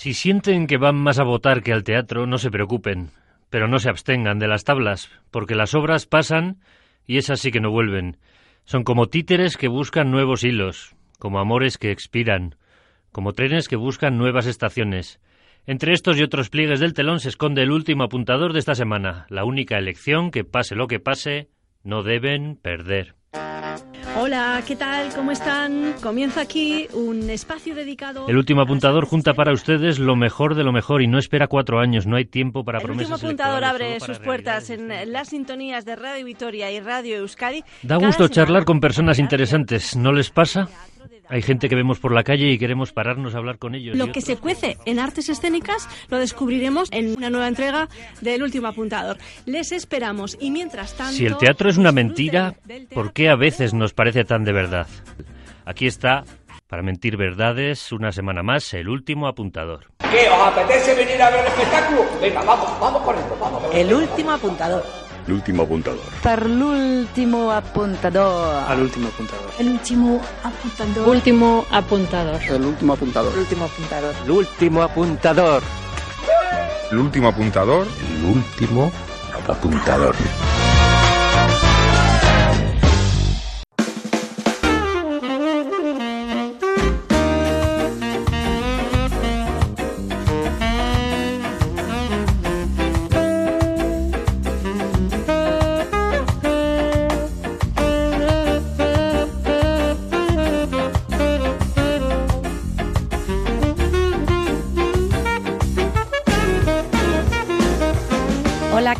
Si sienten que van más a votar que al teatro, no se preocupen, pero no se abstengan de las tablas, porque las obras pasan y esas sí que no vuelven. Son como títeres que buscan nuevos hilos, como amores que expiran, como trenes que buscan nuevas estaciones. Entre estos y otros pliegues del telón se esconde el último apuntador de esta semana, la única elección que pase lo que pase, no deben perder. Hola, ¿qué tal? ¿Cómo están? Comienza aquí un espacio dedicado. El último apuntador junta para ustedes lo mejor de lo mejor y no espera cuatro años. No hay tiempo para el promesas. El último apuntador abre sus puertas en las sintonías de Radio Vitoria y Radio Euskadi. Da gusto charlar con personas interesantes, ¿no les pasa? Hay gente que vemos por la calle y queremos pararnos a hablar con ellos. Lo que se cuece en artes escénicas lo descubriremos en una nueva entrega del último apuntador. Les esperamos y mientras tanto. Si el teatro es una mentira, ¿por qué a veces nos parece tan de verdad? Aquí está, para mentir verdades, una semana más, el último apuntador. ¿Qué? ¿Os apetece venir a ver el espectáculo? Venga, vamos, vamos corriendo, vamos. El último apuntador. L'ultimo apuntador. Per l'ultimo apuntador. All'ultimo apuntador. L'ultimo apuntador. Último apuntador. L'ultimo apuntador. L'ultimo apuntador. L'ultimo apuntador. L'ultimo apuntador. L'ultimo apuntador.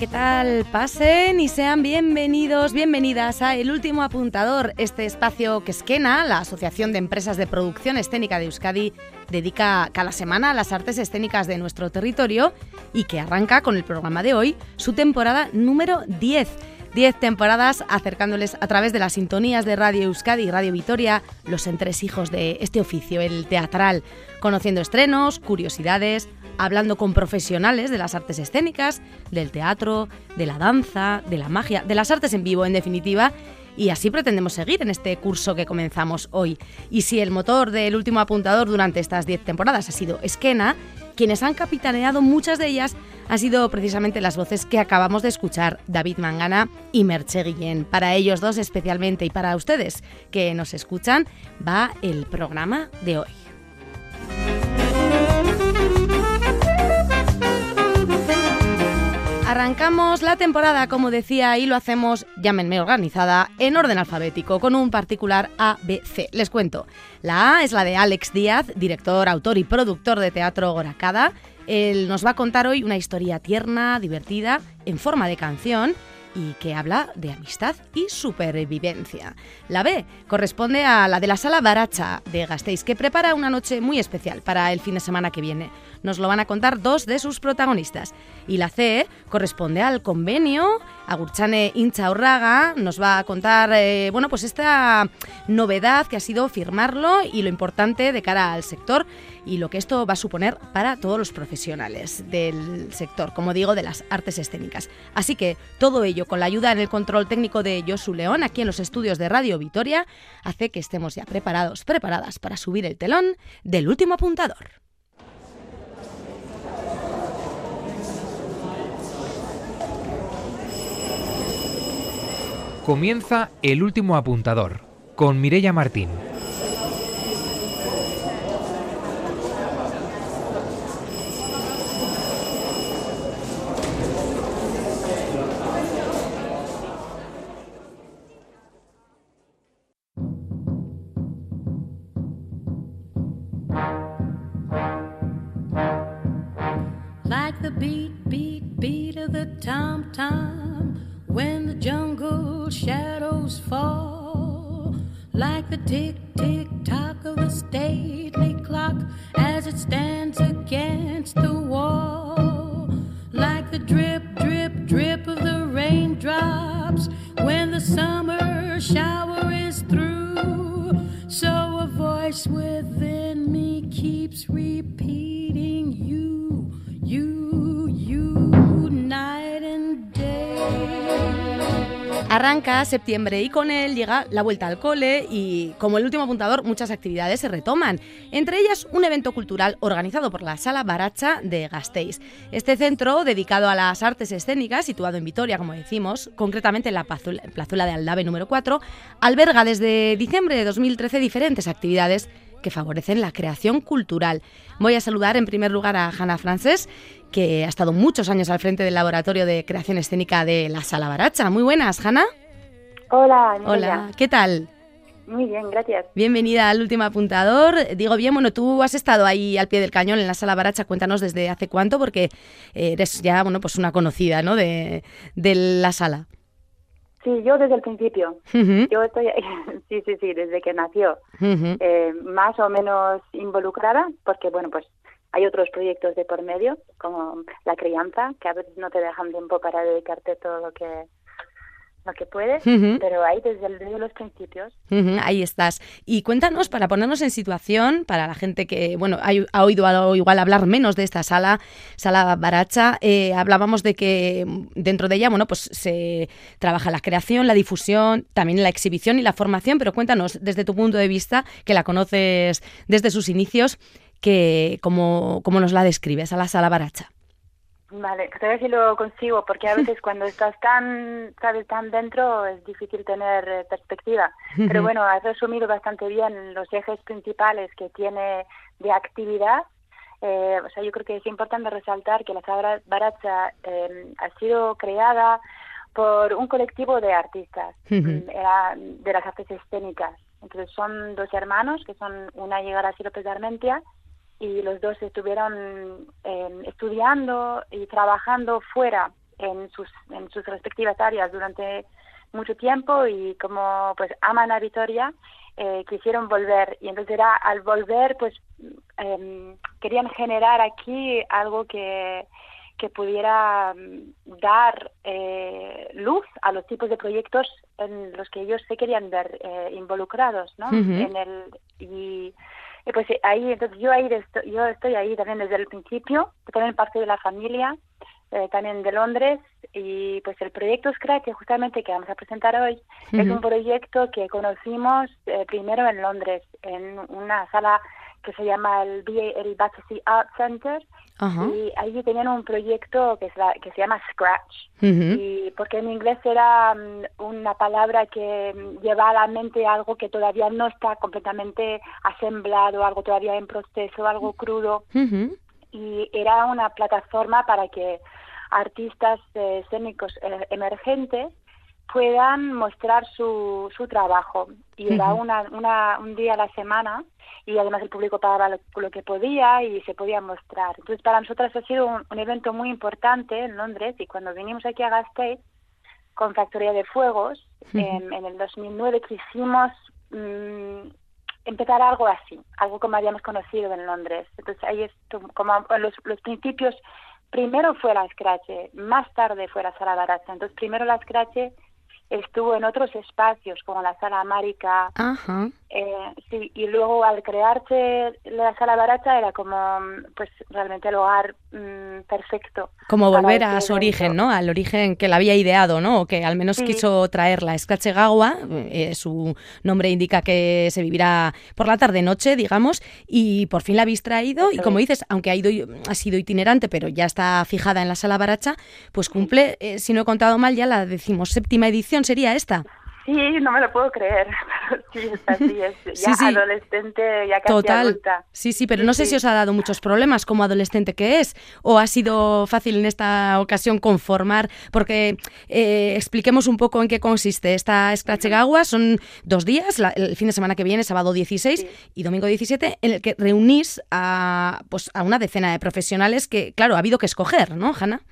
¿Qué tal? Pasen y sean bienvenidos, bienvenidas a El Último Apuntador, este espacio que Esquena, la Asociación de Empresas de Producción Escénica de Euskadi, dedica cada semana a las artes escénicas de nuestro territorio y que arranca con el programa de hoy, su temporada número 10. 10 temporadas acercándoles a través de las sintonías de Radio Euskadi y Radio Vitoria los entresijos de este oficio, el teatral, conociendo estrenos, curiosidades, hablando con profesionales de las artes escénicas, del teatro, de la danza, de la magia, de las artes en vivo, en definitiva. Y así pretendemos seguir en este curso que comenzamos hoy. Y si el motor del último apuntador durante estas 10 temporadas ha sido Esquena, quienes han capitaneado muchas de ellas han sido precisamente las voces que acabamos de escuchar, David Mangana y Merche Guillén. Para ellos dos especialmente y para ustedes que nos escuchan, va el programa de hoy. Arrancamos la temporada, como decía, y lo hacemos, llámenme organizada, en orden alfabético, con un particular ABC. Les cuento. La A es la de Alex Díaz, director, autor y productor de teatro Goracada. Él nos va a contar hoy una historia tierna, divertida, en forma de canción y que habla de amistad y supervivencia. La B corresponde a la de la Sala Baracha de Gasteiz, que prepara una noche muy especial para el fin de semana que viene. Nos lo van a contar dos de sus protagonistas. Y la C corresponde al convenio. Agurchane Incha Urraga nos va a contar eh, bueno, pues esta novedad que ha sido firmarlo y lo importante de cara al sector y lo que esto va a suponer para todos los profesionales del sector, como digo, de las artes escénicas. Así que todo ello con la ayuda en el control técnico de Josu León aquí en los estudios de Radio Vitoria hace que estemos ya preparados, preparadas para subir el telón del último apuntador. Comienza el último apuntador con Mirella Martín. Arranca septiembre y con él llega la vuelta al cole y como el último apuntador muchas actividades se retoman, entre ellas un evento cultural organizado por la Sala Baracha de Gasteiz. Este centro, dedicado a las artes escénicas, situado en Vitoria, como decimos, concretamente en la plazuela de Aldave número 4, alberga desde diciembre de 2013 diferentes actividades que favorecen la creación cultural. Voy a saludar en primer lugar a Hanna Frances, que ha estado muchos años al frente del Laboratorio de Creación Escénica de la Sala Baracha. Muy buenas, Hanna. Hola, Hola, ¿qué tal? Muy bien, gracias. Bienvenida al último apuntador. Digo bien, bueno, tú has estado ahí al pie del cañón en la sala Baracha, cuéntanos desde hace cuánto, porque eres ya, bueno, pues una conocida, ¿no? De, de la sala. Sí, yo desde el principio. Yo estoy, sí, sí, sí, desde que nació, eh, más o menos involucrada, porque bueno, pues hay otros proyectos de por medio, como la crianza, que a veces no te dejan tiempo para dedicarte todo lo que lo que puedes, pero ahí desde, el, los principios. ahí estás. Y cuéntanos, para ponernos en situación, para la gente que, bueno, ha, oído igual hablar menos de esta sala, sala Baracha, eh, hablábamos de que dentro de ella, bueno, pues se trabaja la creación, la difusión, también la exhibición y la formación, pero cuéntanos, desde tu punto de vista, que la conoces desde sus inicios, que, ¿cómo, cómo nos la describes a la sala Baracha? Vale, a ver si lo consigo, porque a veces cuando estás tan, sabes, tan dentro es difícil tener eh, perspectiva. Pero bueno, has resumido bastante bien los ejes principales que tiene de actividad. Eh, o sea, yo creo que es importante resaltar que la Sagra Baracha eh, ha sido creada por un colectivo de artistas, mm, de las artes escénicas. Entonces son dos hermanos, que son una llegada a López de Armentia y los dos estuvieron em, estudiando y trabajando fuera en sus, en sus respectivas áreas durante mucho tiempo y como pues aman a Vitoria, eh, quisieron volver y entonces era al volver pues em, querían generar aquí algo que, que pudiera mm, dar eh, luz a los tipos de proyectos en los que ellos se querían ver eh, involucrados, ¿no? En el y y pues ahí, entonces yo ahí yo estoy ahí también desde el principio, también parte de la familia, eh, también de Londres, y pues el proyecto Scratch, que justamente que vamos a presentar hoy, es un proyecto que conocimos eh, primero en Londres, en una sala que se llama el, el Battersea Art Center, y allí tenían un proyecto que, es la, que se llama Scratch, y porque en inglés era mm, una palabra que mm, lleva a la mente algo que todavía no está completamente asemblado, algo todavía en proceso, algo crudo, y era una plataforma para que artistas eh, escénicos eh, emergentes puedan mostrar su, su trabajo. Y era una, una, un día a la semana y además el público pagaba lo, que podía y se podía mostrar. Entonces para nosotros ha sido un, evento muy importante en Londres y cuando vinimos aquí a Gasteiz con Factoría de Fuegos en, el 2009 quisimos mm, empezar algo así, algo como habíamos conocido en Londres. Entonces ahí es como los, los principios, primero fue la Scratch, más tarde fue la Sala Baracha. Entonces primero la Scratch estuvo en otros espacios como la sala América. Eh, sí, y luego al crearse la sala barata era como pues realmente el hogar mm, perfecto. Como volver a su origen, ¿no? Al origen que la había ideado, ¿no? O que al menos quiso traerla. Escachegawa, eh, su nombre indica que se vivirá por la tarde-noche, digamos, y por fin la habéis traído. y como dices, aunque ha, ido, ha sido itinerante, pero ya está fijada en la sala baracha, pues cumple, eh, si no he contado mal, ya la decimoséptima edición sería esta. Sí, no me lo puedo creer. sí, es así, es ya adolescente, ya casi Total. Sí, sí, pero no sé si os ha dado muchos problemas como adolescente que es, o ha sido fácil en esta ocasión conformar, porque eh, expliquemos un poco en qué consiste esta Scratch Agua. Son dos días, el fin de semana que viene, sábado 16 y domingo 17, en el que reunís a, pues, a una decena de profesionales que, claro, ha habido que escoger, ¿no, Hanna?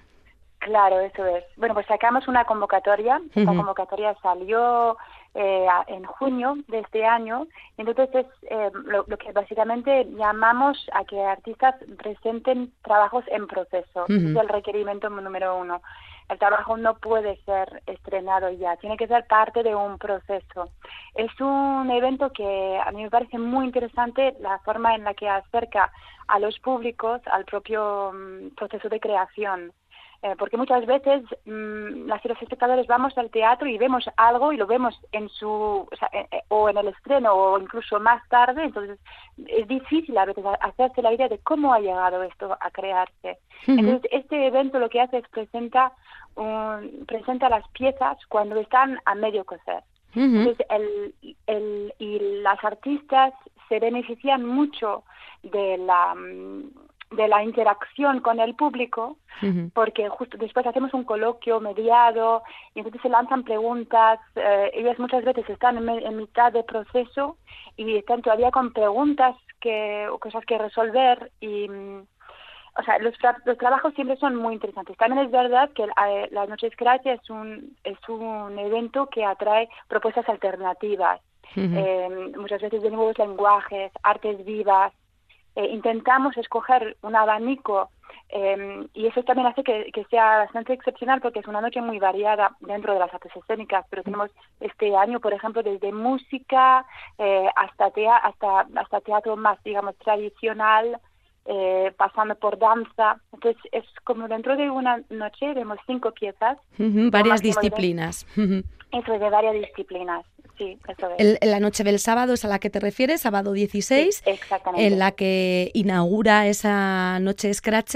Claro, eso es. Bueno, pues sacamos una convocatoria. Esta convocatoria salió eh, en junio de este año. Entonces es eh, lo, que básicamente llamamos a que artistas presenten trabajos en proceso. Es el requerimiento número uno. El trabajo no puede ser estrenado ya, tiene que ser parte de un proceso. Es un evento que a mí me parece muy interesante la forma en la que acerca a los públicos al propio mm, proceso de creación. Eh, porque muchas veces mm, las y los espectadores vamos al teatro y vemos algo y lo vemos en su o, sea, eh, eh, o en el estreno o incluso más tarde entonces es difícil a veces hacerse la idea de cómo ha llegado esto a crearse. Entonces este evento lo que hace es presenta un, presenta las piezas cuando están a medio coser. Entonces el, el, y las artistas se benefician mucho de la mm, de la interacción con el público, porque justo después hacemos un coloquio mediado y entonces se lanzan preguntas. Eh, ellas muchas veces están en, mitad de proceso y están todavía con preguntas que, o cosas que resolver y mm, o sea, los, los, trabajos siempre son muy interesantes. También es verdad que eh, la Noche Scratch es un, es un evento que atrae propuestas alternativas, eh, muchas veces de nuevos lenguajes, artes vivas, eh, intentamos escoger un abanico eh, y eso también hace que, sea bastante excepcional porque es una noche muy variada dentro de las artes escénicas, pero tenemos este año, por ejemplo, desde música eh, hasta, hasta, hasta teatro más, digamos, tradicional, pasando por danza. Entonces, es como dentro de una noche vemos cinco piezas. varias disciplinas. Eso, de varias disciplinas sí, la noche del sábado es a la que te refieres, sábado 16, en la que inaugura esa noche Scratch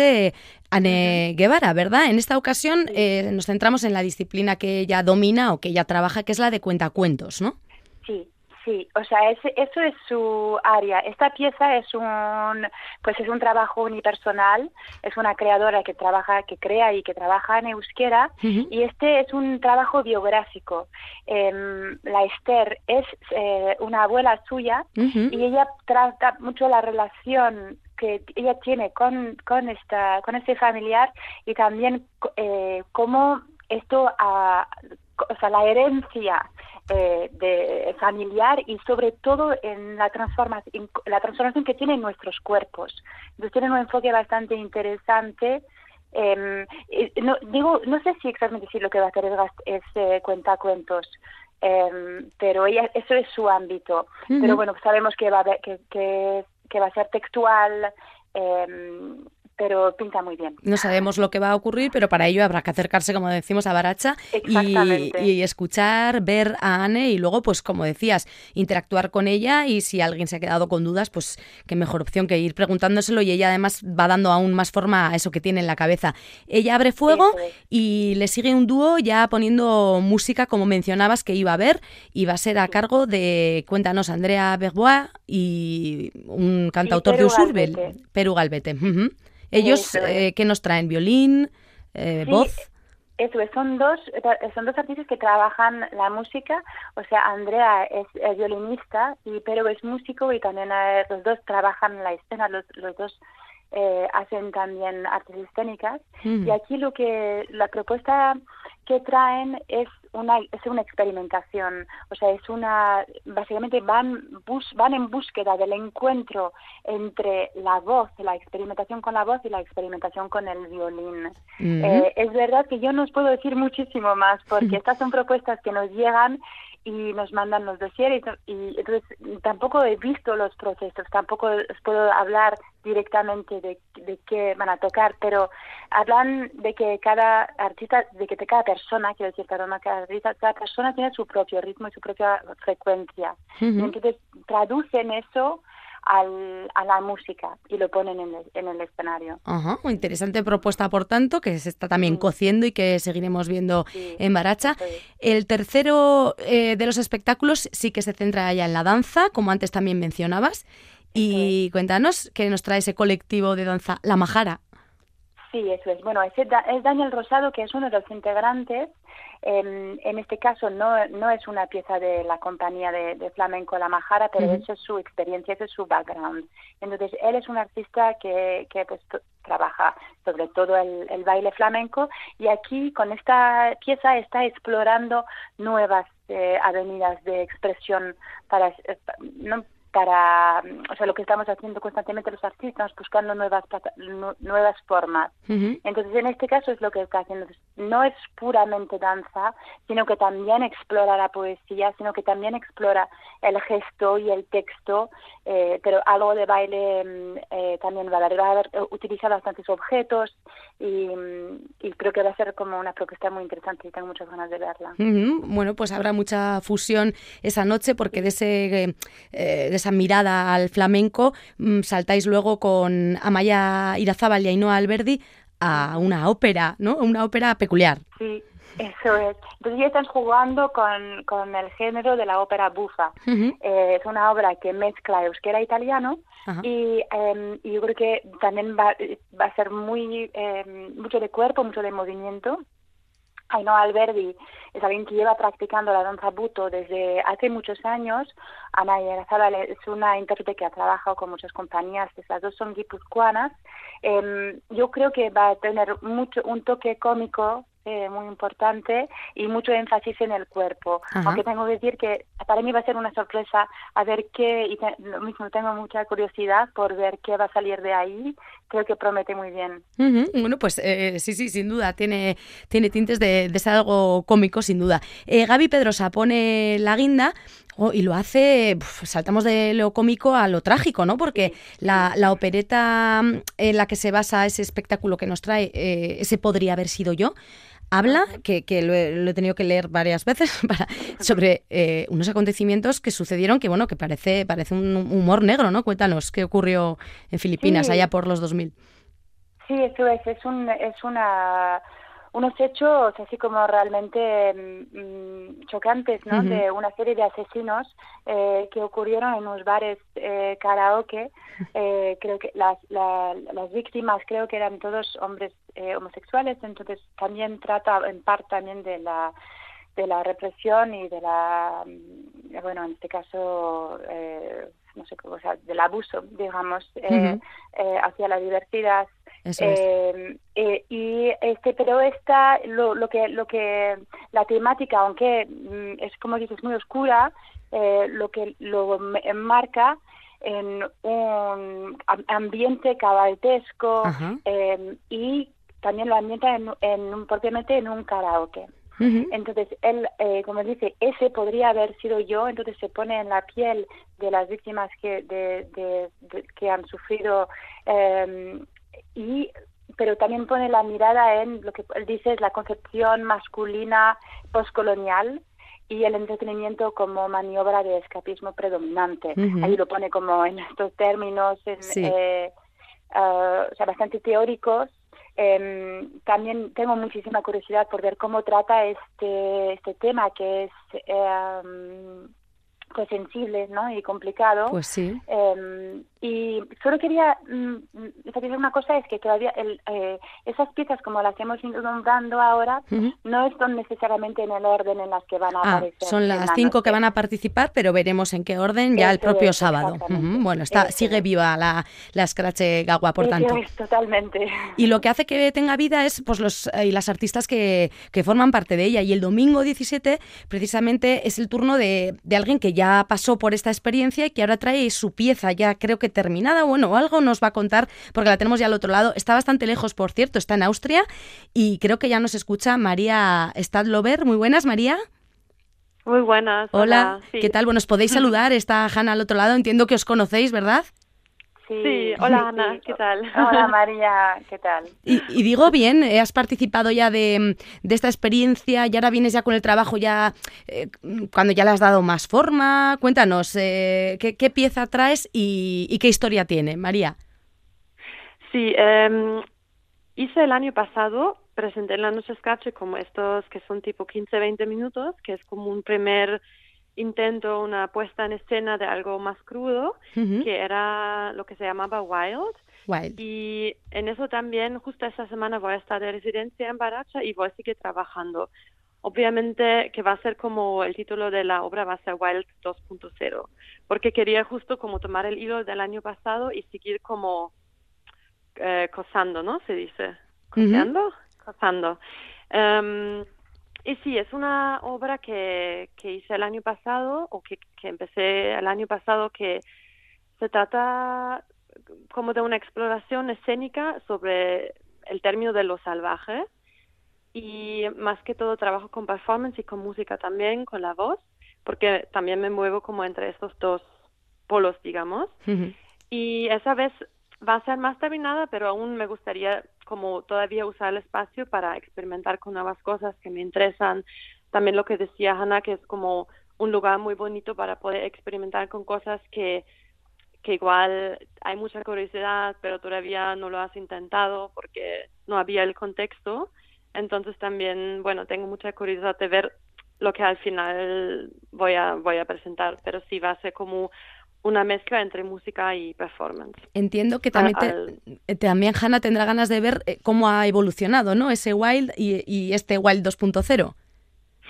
Anne Guevara, ¿verdad? En esta ocasión eh, nos centramos en la disciplina que ella domina o que ella trabaja, que es la de cuentacuentos, ¿no? Sí, Sí, o sea, ese, eso es su área. Esta pieza es un, pues es un trabajo unipersonal. Es una creadora que trabaja, que crea y que trabaja en euskera. Y este es un trabajo biográfico. Em, la Esther es eh, una abuela suya y ella trata mucho la relación que ella tiene con, con esta, con este familiar y también eh, cómo esto, a, o sea, la herencia eh, de familiar y sobre todo en la transformación, la transformación que tienen nuestros cuerpos. Entonces tienen un enfoque bastante interesante. Eh, no, digo, no sé si exactamente si lo que va a hacer es, eh, cuenta cuentos, em, pero ella, eso es su ámbito. Pero bueno, sabemos que va a, que, que, que va a ser textual. Pero pinta muy bien. No sabemos lo que va a ocurrir, pero para ello habrá que acercarse, como decimos, a Baracha y, escuchar, ver a Anne y luego, pues como decías, interactuar con ella y si alguien se ha quedado con dudas, pues qué mejor opción que ir preguntándoselo y ella además va dando aún más forma a eso que tiene en la cabeza. Ella abre fuego y le sigue un dúo ya poniendo música, como mencionabas, que iba a ver y va a ser a cargo de, cuéntanos, Andrea Berbois y un cantautor de Usurbe, Perú Galvete. Ellos, eh, ¿qué nos traen? ¿Violín? Eh, ¿Voz? Eso son dos, son dos artistas que trabajan la música, o sea, Andrea es, violinista y Pero es músico y también eh, los dos trabajan la escena, los, los dos eh, hacen también artes escénicas y aquí lo que la propuesta que traen es una es una experimentación o sea es una básicamente van bus, van en búsqueda del encuentro entre la voz la experimentación con la voz y la experimentación con el violín. Eh, es verdad que yo no os puedo decir muchísimo más porque estas son propuestas que nos llegan y nos mandan los dossiers y, entonces tampoco he visto los procesos, tampoco os puedo hablar directamente de, de qué van a tocar, pero hablan de que cada artista, de que cada persona, quiero decir, cada, artista, cada persona tiene su propio ritmo y su propia frecuencia. entonces traducen eso al, a la música y lo ponen en el, en el escenario. Ajá, interesante propuesta, por tanto, que se está también cociendo y que seguiremos viendo en Baracha. El tercero eh, de los espectáculos sí que se centra ya en la danza, como antes también mencionabas. Y cuéntanos qué nos trae ese colectivo de danza, La Majara. Sí, eso es. Bueno, es, es Daniel Rosado, que es uno de los integrantes en, en este caso no, no es una pieza de la compañía de, flamenco La Majara, pero eso es su experiencia, ese es su background. Entonces, él es un artista que, que pues, trabaja sobre todo el, el, baile flamenco y aquí con esta pieza está explorando nuevas eh, avenidas de expresión para, eh, no, para, o sea, lo que estamos haciendo constantemente los artistas, buscando nuevas nuevas formas. Entonces, en este caso es lo que está haciendo. No es puramente danza, sino que también explora la poesía, sino que también explora el gesto y el texto, eh, pero algo de baile mm, eh, también va a haber. Va a haber, eh, utiliza bastantes objetos y, mm, y, creo que va a ser como una propuesta muy interesante y tengo muchas ganas de verla. Bueno, pues habrá mucha fusión esa noche porque de ese de esa mirada al flamenco, mm, saltáis luego con Amaya Irazábal y Ainhoa Alberdi a una ópera, ¿no? Una ópera peculiar. Sí, eso es. Entonces ya están jugando con, con el género de la ópera bufa. Eh, es una obra que mezcla euskera e italiano y, eh, y, yo creo que también va, va a ser muy em, mucho de cuerpo, mucho de movimiento. Ainhoa Alberdi es alguien que lleva practicando la danza buto desde hace muchos años. Ana Yerazabal es una intérprete que ha trabajado con muchas compañías, las dos son guipuzcoanas. Eh, yo creo que va a tener mucho un toque cómico eh, muy importante y mucho énfasis en el cuerpo. Aunque tengo que decir que para mí va a ser una sorpresa a ver qué, y lo mismo tengo mucha curiosidad por ver qué va a salir de ahí. Creo que promete muy bien. Bueno, pues eh, sí, sí, sin duda, tiene, tiene tintes de, ser algo cómico, sin duda. Eh, Gaby Pedrosa pone la guinda. Oh, y lo hace, saltamos de lo cómico a lo trágico, ¿no? Porque la, la, opereta en la que se basa ese espectáculo que nos trae, ese podría haber sido yo, habla, que, que lo, he, tenido que leer varias veces, sobre eh, unos acontecimientos que sucedieron que, bueno, que parece, parece un humor negro, ¿no? Cuéntanos, ¿qué ocurrió en Filipinas allá por los 2000? Sí, eso es, es, un, es una unos hechos así como realmente mm, chocantes, ¿no? De una serie de asesinos eh, que ocurrieron en unos bares eh, karaoke. Eh, creo que las, las víctimas creo que eran todos hombres eh, homosexuales, entonces también trata en parte también de la de la represión y de la mm, bueno en este caso eh, no sé cómo o sea del abuso digamos eh, eh, hacia la diversidad. Y este pero esta lo, lo que lo que la temática aunque mm, es como dices muy oscura eh, lo que lo enmarca en un ambiente cabaltesco eh, y también lo ambienta en, en, propiamente en un karaoke. Entonces, él, eh, como dice, ese podría haber sido yo, entonces se pone en la piel de las víctimas que, de, de, que han sufrido eh, y pero también pone la mirada en lo que él dice es la concepción masculina postcolonial y el entretenimiento como maniobra de escapismo predominante. Ahí lo pone como en estos términos, eh, ah, o sea, bastante teóricos. Eh, también tengo muchísima curiosidad por ver cómo trata este, este tema que es eh, pues sensible ¿no? y complicado. Pues sí. Eh, y solo quería mm, decir una cosa, es que todavía el, eh, esas piezas como las que hemos ido nombrando ahora no están necesaramente en el orden en las que van a ah, aparecer. Son las cinco que van a participar, pero veremos en qué orden ya el propio sábado. Bueno, está sigue viva la, la Scratch Gagua, por tanto. totalmente. Y lo que hace que tenga vida es pues los eh, y las artistas que, que forman parte de ella. Y el domingo 17 precisamente es el turno de, de alguien que ya ya pasó por esta experiencia y que ahora trae su pieza ya creo que terminada. Bueno, algo nos va a contar porque la tenemos ya al otro lado. Está bastante lejos, por cierto, está en Austria y creo que ya nos escucha María Stadlover. Muy buenas, María. Muy buenas. Hola, ¿qué tal? Bueno, os podéis saludar. Está Hanna al otro lado. Entiendo que os conocéis, ¿verdad? Sí, hola Ana, ¿qué tal? Hola María, ¿qué tal? Y, digo bien, eh, has participado ya de, esta experiencia y ahora vienes ya con el trabajo ya eh, cuando ya le has dado más forma. Cuéntanos, eh, ¿qué, pieza traes y, qué historia tiene, María? Sí, em, hice el año pasado, presenté en la Noche Scratch como estos que son tipo 15-20 minutos, que es como un primer intento una puesta en escena de algo más crudo, que era lo que se llamaba Wild. Y en eso también, justo esta semana voy a estar de residencia en Baracha y voy a seguir trabajando. Obviamente que va a ser como el título de la obra va a ser Wild 2.0, porque quería justo como tomar el hilo del año pasado y seguir como eh, cosando, ¿no? Se dice. ¿Cosando? Cosando. Em, y sí, es una obra que, que hice el año pasado, o que, que empecé el año pasado, que se trata como de una exploración escénica sobre el término de lo salvaje y más que todo trabajo con performance y con música también, con la voz, porque también me muevo como entre estos dos polos, digamos. Y esa vez va a ser más terminada, pero aún me gustaría como todavía usar el espacio para experimentar con nuevas cosas que me interesan. También lo que decía Hannah, que es como un lugar muy bonito para poder experimentar con cosas que, que igual hay mucha curiosidad, pero todavía no lo has intentado porque no había el contexto. Entonces también, bueno, tengo mucha curiosidad de ver lo que al final voy a, voy a presentar, pero sí va a ser como una mezcla entre música y performance. Entiendo que también, eh, también Hannah tendrá ganas de ver eh, cómo ha evolucionado, ¿no? Ese Wild y, y este Wild 2.0.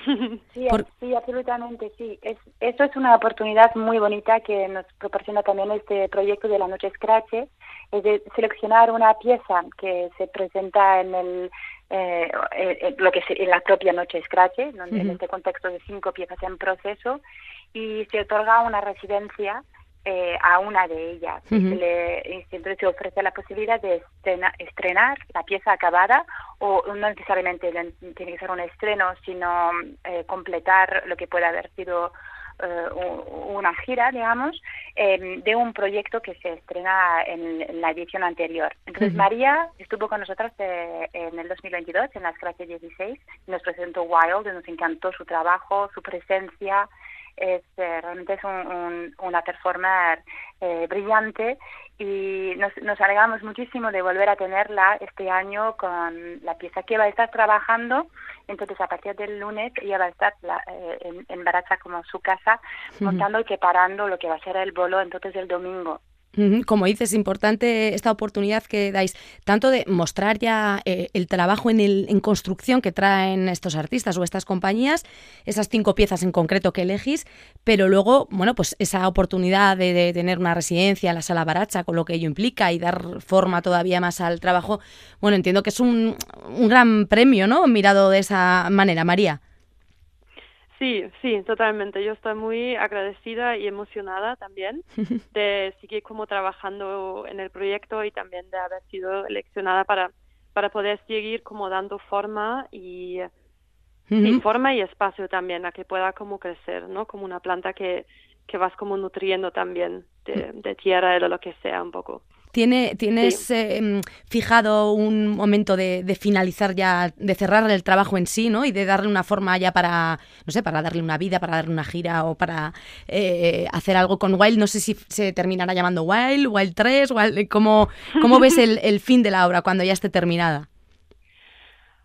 Sí, sí, absolutamente, sí. Es, eso es una oportunidad muy bonita que nos proporciona también este proyecto de la Noche Scratch, es de seleccionar una pieza que se presenta en el eh, eh lo que es en la propia Noche Scratch, en este contexto de cinco piezas en proceso, y se otorga una residencia eh, a una de ellas. le, siempre se ofrece la posibilidad de estrenar la pieza acabada o no necesariamente tiene que ser un estreno, sino eh, completar lo que puede haber sido eh, una gira, digamos, em, de un proyecto que se estrena en, la edición anterior. Entonces, María estuvo con nosotros en el 2022, en las clases 16, nos presentó Wild, nos encantó su trabajo, su presencia, es eh, realmente es un, una performer eh, brillante y nos, nos alegramos muchísimo de volver a tenerla este año con la pieza que va a estar trabajando. Entonces, a partir del lunes ella va a estar eh, en, en Baracha como su casa, montando y preparando lo que va a ser el bolo entonces el domingo. Como dices, es importante esta oportunidad que dais, tanto de mostrar ya eh, el trabajo en, el, en construcción que traen estos artistas o estas compañías, esas cinco piezas en concreto que elegís, pero luego, bueno, pues esa oportunidad de, tener una residencia en la sala Baracha, con lo que ello implica y dar forma todavía más al trabajo, bueno, entiendo que es un, un gran premio, ¿no? Mirado de esa manera, María. Sí, sí, totalmente. Yo estoy muy agradecida y emocionada también de seguir como trabajando en el proyecto y también de haber sido eleccionada para, para poder seguir como dando forma y, forma y espacio también a que pueda como crecer, ¿no? Como una planta que, que vas como nutriendo también de, de tierra o lo que sea un poco. ¿Tiene, ¿Tienes em, fijado un momento de, finalizar ya, de cerrar el trabajo en sí, ¿no? Y de darle una forma ya para, no sé, para darle una vida, para darle una gira o para eh, hacer algo con Wild. No sé si se terminará llamando Wild, Wild 3, Wild, ¿cómo, cómo ves el, el fin de la obra cuando ya esté terminada?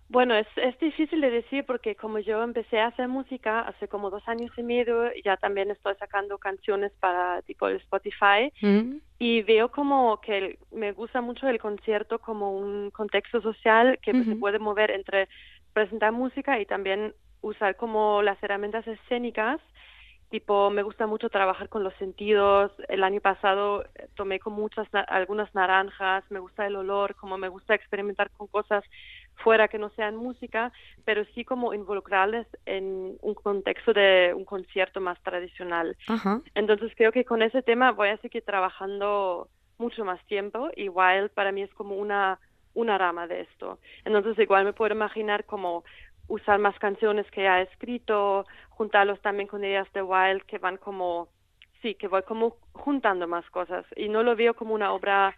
Bueno, es, es difícil de decir porque como yo empecé a hacer música hace como dos años y medio, ya también estoy sacando canciones para tipo el Spotify mm. Y veo como que me gusta mucho el concierto como un contexto social que se puede mover entre presentar música y también usar como las herramientas escénicas. Tipo me gusta mucho trabajar con los sentidos. El año pasado eh, tomé con muchas algunas naranjas me gusta el olor como me gusta experimentar con cosas fuera que no sean música pero sí como involucrarles en un contexto de un concierto más tradicional. Entonces creo que con ese tema voy a seguir trabajando mucho más tiempo. Igual para mí es como una una rama de esto. Entonces igual me puedo imaginar como usar más canciones que ha escrito, juntarlos también con ideas de Wild que van como, sí, que voy como juntando más cosas. Y no lo veo como una obra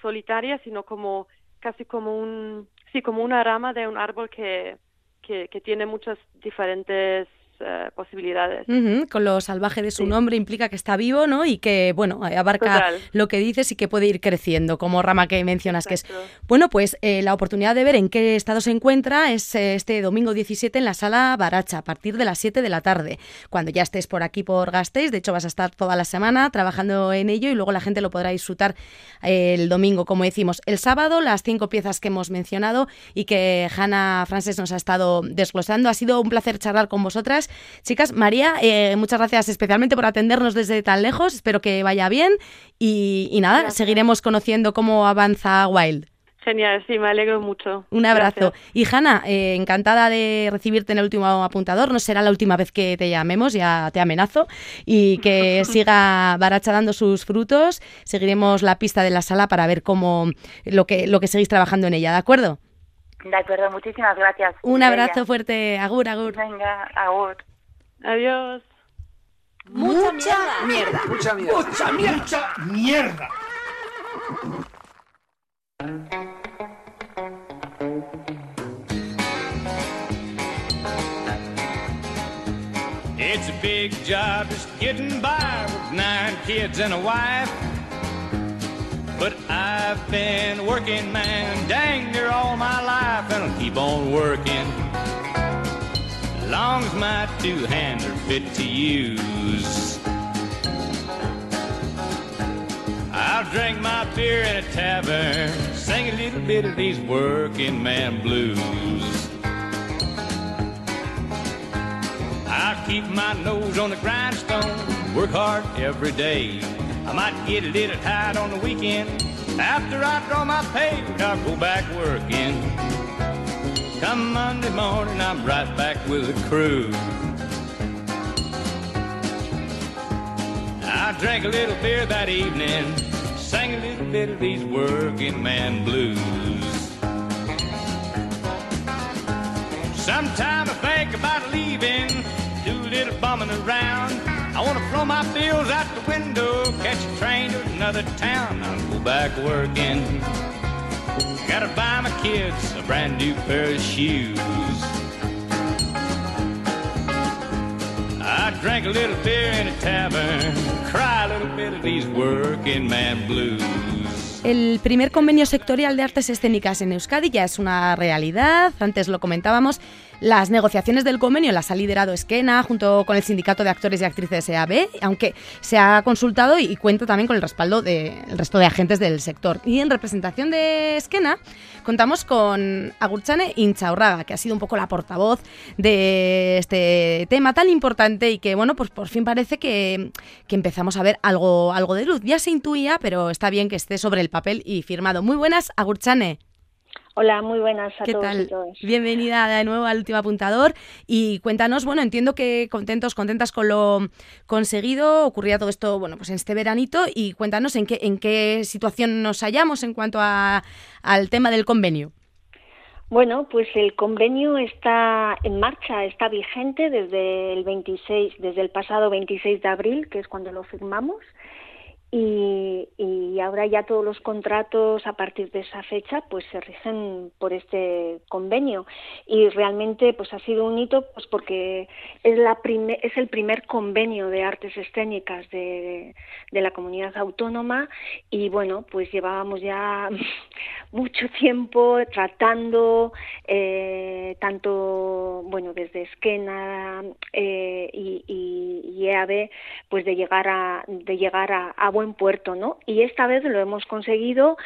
solitaria, sino como casi como un, sí, como una rama de un árbol que, que, que tiene muchas diferentes eh, posibilidades. Con lo salvaje de su nombre implica que está vivo, ¿no? Y que, bueno, abarca lo que dices y que puede ir creciendo, como rama que mencionas que es. Bueno, pues eh, la oportunidad de ver en qué estado se encuentra es eh, este domingo 17 en la sala Baracha, a partir de las 7 de la tarde. Cuando ya estés por aquí por Gasteiz, de hecho vas a estar toda la semana trabajando en ello y luego la gente lo podrá disfrutar el domingo, como decimos. El sábado, las cinco piezas que hemos mencionado y que Hanna Frances nos ha estado desglosando. Ha sido un placer charlar con vosotras Chicas, María, eh, muchas gracias especialmente por atendernos desde tan lejos. Espero que vaya bien y, nada, seguiremos conociendo cómo avanza Wild. Genial, sí, me alegro mucho. Un abrazo. Y Hanna, eh, encantada de recibirte en el último apuntador. No será la última vez que te llamemos, ya te amenazo. Y que siga Baracha dando sus frutos. Seguiremos la pista de la sala para ver cómo lo que, lo que seguís trabajando en ella, ¿de acuerdo? De acuerdo, muchísimas gracias. Un abrazo fuerte. Agur, agur. Venga, agur. Adiós. Mucha, mierda. Mucha mierda. Mucha mierda. Mucha mierda. It's a big job just getting by with nine kids and a wife. But I've been working, man, dang near all my life, and I'll keep on working. Long as my two hands are fit to use. I'll drink my beer in a tavern, sing a little bit of these working man blues. I'll keep my nose on the grindstone, work hard every day. I might get a little tired on the weekend. After I draw my pay, I'll go back working. Come Monday morning, I'm right back with the crew. I drank a little beer that evening, sang a little bit of these working man blues. Sometime I think about leaving, do a little bumming around. I wanna throw my bills out the window, catch a train to another town. I'll go back working. Gotta buy my kids a brand new pair of shoes. I drank a little beer in a tavern, cry a little bit of these working man blues. El primer convenio sectorial de artes escénicas en Euskadi ya es una realidad. Antes lo comentábamos. Las negociaciones del convenio las ha liderado Esquena junto con el Sindicato de Actores y Actrices EAB, aunque se ha consultado y cuenta también con el respaldo del resto de agentes del sector. Y en representación de Esquena contamos con Agurchane Inchaurraga, que ha sido un poco la portavoz de este tema tan importante y que, bueno, pues por fin parece que, que empezamos a ver algo, algo de luz. Ya se intuía, pero está bien que esté sobre el papel y firmado. Muy buenas, Agurchane. Hola, muy buenas a ¿Qué todos tal? y todas. Bienvenida de nuevo al último apuntador y cuéntanos, bueno, entiendo que contentos, contentas con lo conseguido, ocurría todo esto, bueno, pues en este veranito y cuéntanos en qué, en qué situación nos hallamos en cuanto a, al tema del convenio. Bueno, pues el convenio está en marcha, está vigente desde el 26, desde el pasado 26 de abril, que es cuando lo firmamos. Y, y, ahora ya todos los contratos a partir de esa fecha pues se rigen por este convenio. Y realmente pues ha sido un hito pues porque es la prime, es el primer convenio de artes escénicas de, de la comunidad autónoma. Y bueno pues llevábamos ya mucho tiempo tratando eh, tanto bueno desde Esquena eh, y, y, y, EAB pues de llegar a de llegar a, a buen puerto, ¿no? Y esta vez lo hemos conseguido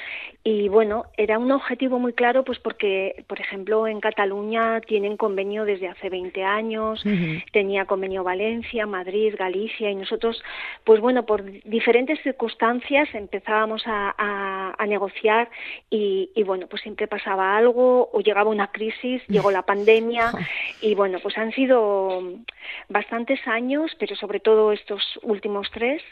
y bueno, era un objetivo muy claro pues porque, por ejemplo, en Cataluña tienen convenio desde hace 20 años, uh -huh. tenía convenio Valencia, Madrid, Galicia y nosotros, pues bueno, por diferentes circunstancias empezábamos a, a, a negociar y, y, bueno, pues siempre pasaba algo o llegaba una crisis, llegó la pandemia y bueno, pues han sido bastantes años, pero sobre todo estos últimos tres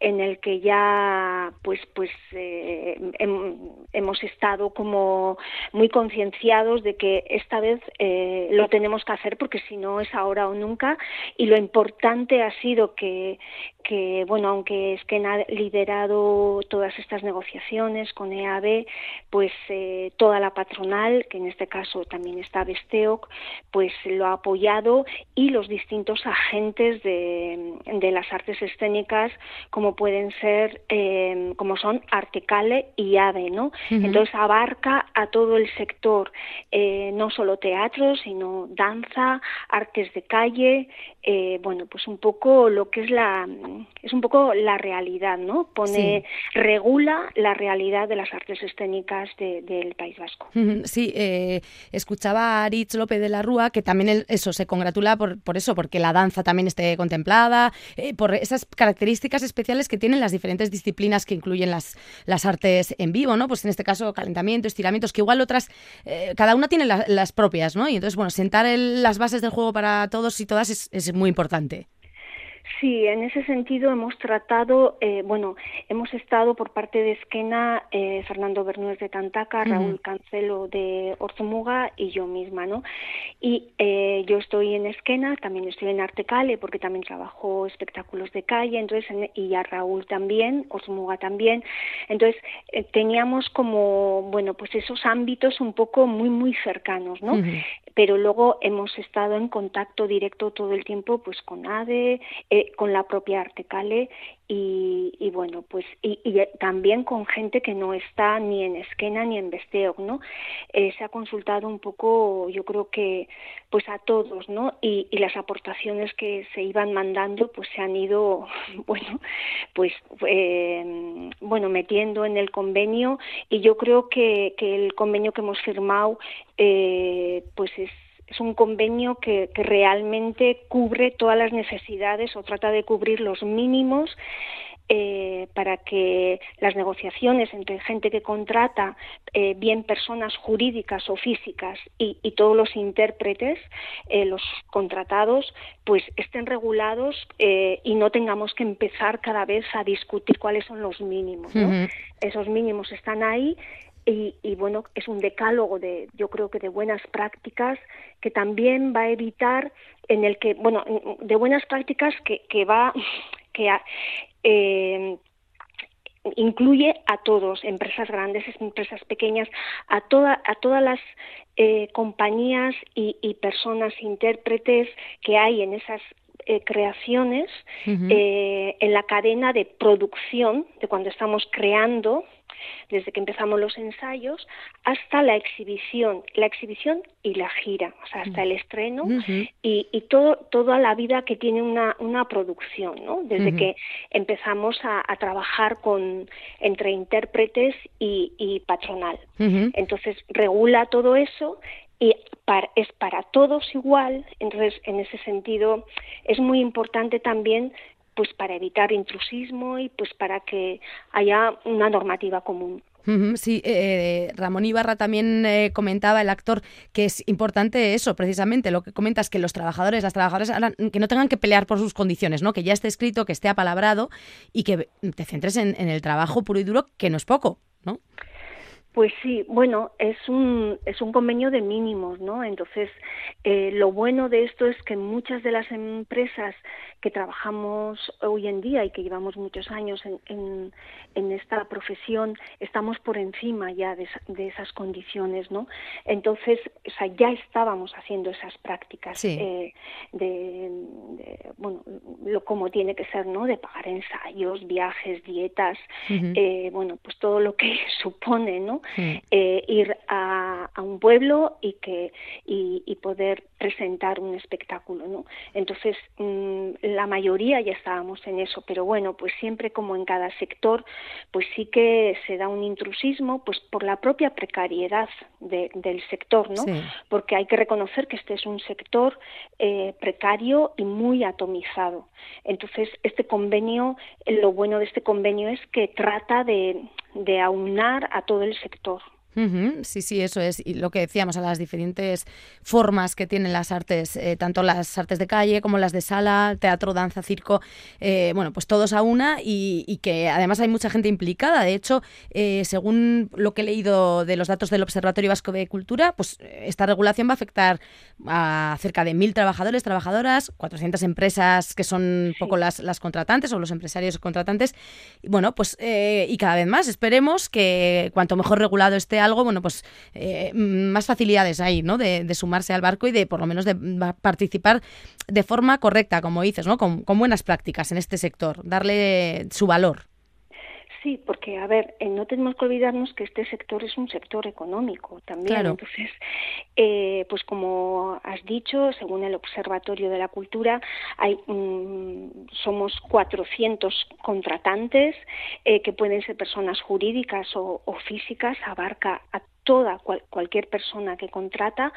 en el que ya pues pues eh, hem, hemos estado como muy concienciados de que esta vez eh, lo tenemos que hacer porque si no es ahora o nunca. Y lo importante ha sido que que bueno aunque es que ha liderado todas estas negociaciones con EAB pues eh, toda la patronal que en este caso también está Besteoc pues lo ha apoyado y los distintos agentes de, de las artes escénicas como pueden ser eh, como son Artecale y AVE no uh -huh. entonces abarca a todo el sector eh, no solo teatro sino danza artes de calle eh, bueno pues un poco lo que es la es un poco la realidad, ¿no? Pone, sí. regula la realidad de las artes escénicas de, del País Vasco. Sí, eh, escuchaba a Aritz López de la Rúa que también él, eso se congratula por, por, eso, porque la danza también esté contemplada, por esas características especiales que tienen las diferentes diferentes disciplinas que incluyen las, las artes en vivo, ¿no? Pues en este caso calentamiento, estiramientos, que igual otras, eh, cada una tiene las propias, ¿no? Y entonces, bueno, sentar las bases del juego para todos y todas es, es muy importante. Sí, en ese sentido hemos tratado, eh, bueno, hemos estado por parte de Esquena, eh, Fernando Bernuez de Tantaca, Raúl Cancelo de Orzumuga y yo misma, ¿no? Y eh, yo estoy en Esquena, también estoy en Artecale porque también trabajo espectáculos de calle, entonces, y a Raúl también, Orzumuga también. Entonces, teníamos como, bueno, pues esos ámbitos un poco muy, muy cercanos, ¿no? Pero luego hemos estado en contacto directo todo el tiempo, pues con ADE, con la propia Artecale y, y bueno, pues y, también con gente que no está ni en Esquena ni en Besteog, ¿no? Eh, se ha consultado un poco, yo creo que pues a todos, ¿no? Y, y, las aportaciones que se iban mandando pues se han ido, bueno, pues eh, bueno, metiendo en el convenio y yo creo que, que el convenio que hemos firmado eh, pues es es un convenio que, realmente cubre todas las necesidades o trata de cubrir los mínimos eh, para que las negociaciones entre gente que contrata, eh, bien personas jurídicas o físicas y, todos los intérpretes, eh, los contratados, pues estén regulados y no tengamos que empezar cada vez a discutir cuáles son los mínimos. Esos mínimos están ahí y, bueno, es un decálogo de, yo creo que de buenas prácticas que también va a evitar en el que, bueno, de buenas prácticas que, que va, que eh, incluye a todos, empresas grandes, empresas pequeñas, a, toda, a todas las eh, compañías y, y, personas intérpretes que hay en esas eh, creaciones, eh, en la cadena de producción, de cuando estamos creando desde que empezamos los ensayos hasta la exhibición, la exhibición y la gira, o sea, hasta el estreno y, y, todo, toda la vida que tiene una, una producción, ¿no? Desde que empezamos a, trabajar con, entre intérpretes y, y patronal. Entonces, regula todo eso y es para todos igual, entonces en ese sentido es muy importante también pues para evitar intrusismo y pues para que haya una normativa común. Sí, eh, Ramón Ibarra también eh, comentaba, el actor, que es importante eso, precisamente, lo que comentas, que los trabajadores, las trabajadoras, que no tengan que pelear por sus condiciones, ¿no? que ya esté escrito, que esté apalabrado y que te centres en, en el trabajo puro y duro, que no es poco, ¿no? Pues sí, bueno, es un, es un convenio de mínimos, ¿no? Entonces, eh, lo bueno de esto es que muchas de las empresas que trabajamos hoy en día y que llevamos muchos años en, en, esta profesión, estamos por encima ya de, esas condiciones, ¿no? Entonces, o sea, ya estábamos haciendo esas prácticas eh, de, bueno, lo como tiene que ser, ¿no? De pagar ensayos, viajes, dietas, eh, bueno, pues todo lo que supone, ¿no? Eh, ir a, un pueblo y que y, poder presentar un espectáculo, ¿no? Entonces mm, la mayoría ya estábamos en eso, pero bueno, pues siempre como en cada sector, pues sí que se da un intrusismo, pues por la propia precariedad del sector, ¿no? Porque hay que reconocer que este es un sector eh, precario y muy atomizado. Entonces este convenio, lo bueno de este convenio es que trata de de aunar a todo el sector. actor. Sí, sí, eso es. Y lo que decíamos, a las diferentes formas que tienen las artes, eh, tanto las artes de calle como las de sala, teatro, danza, circo, eh, bueno, pues todos a una y, que además hay mucha gente implicada. De hecho, eh, según lo que he leído de los datos del Observatorio Vasco de Cultura, pues esta regulación va a afectar a cerca de mil trabajadores, trabajadoras, 400 empresas que son un poco las, las contratantes o los empresarios contratantes. Y bueno, pues y cada vez más. Esperemos que cuanto mejor regulado esté algo, bueno, pues eh, más facilidades ahí, ¿no? De, sumarse al barco y de por lo menos de participar de forma correcta, como dices, ¿no? Con, buenas prácticas en este sector, darle su valor. Sí, porque, a ver, eh, no tenemos que olvidarnos que este sector es un sector económico también. Entonces, eh, pues como has dicho, según el Observatorio de la Cultura, hay mm, somos 400 contratantes que pueden ser personas jurídicas o, o físicas, abarca a toda cualquier persona que contrata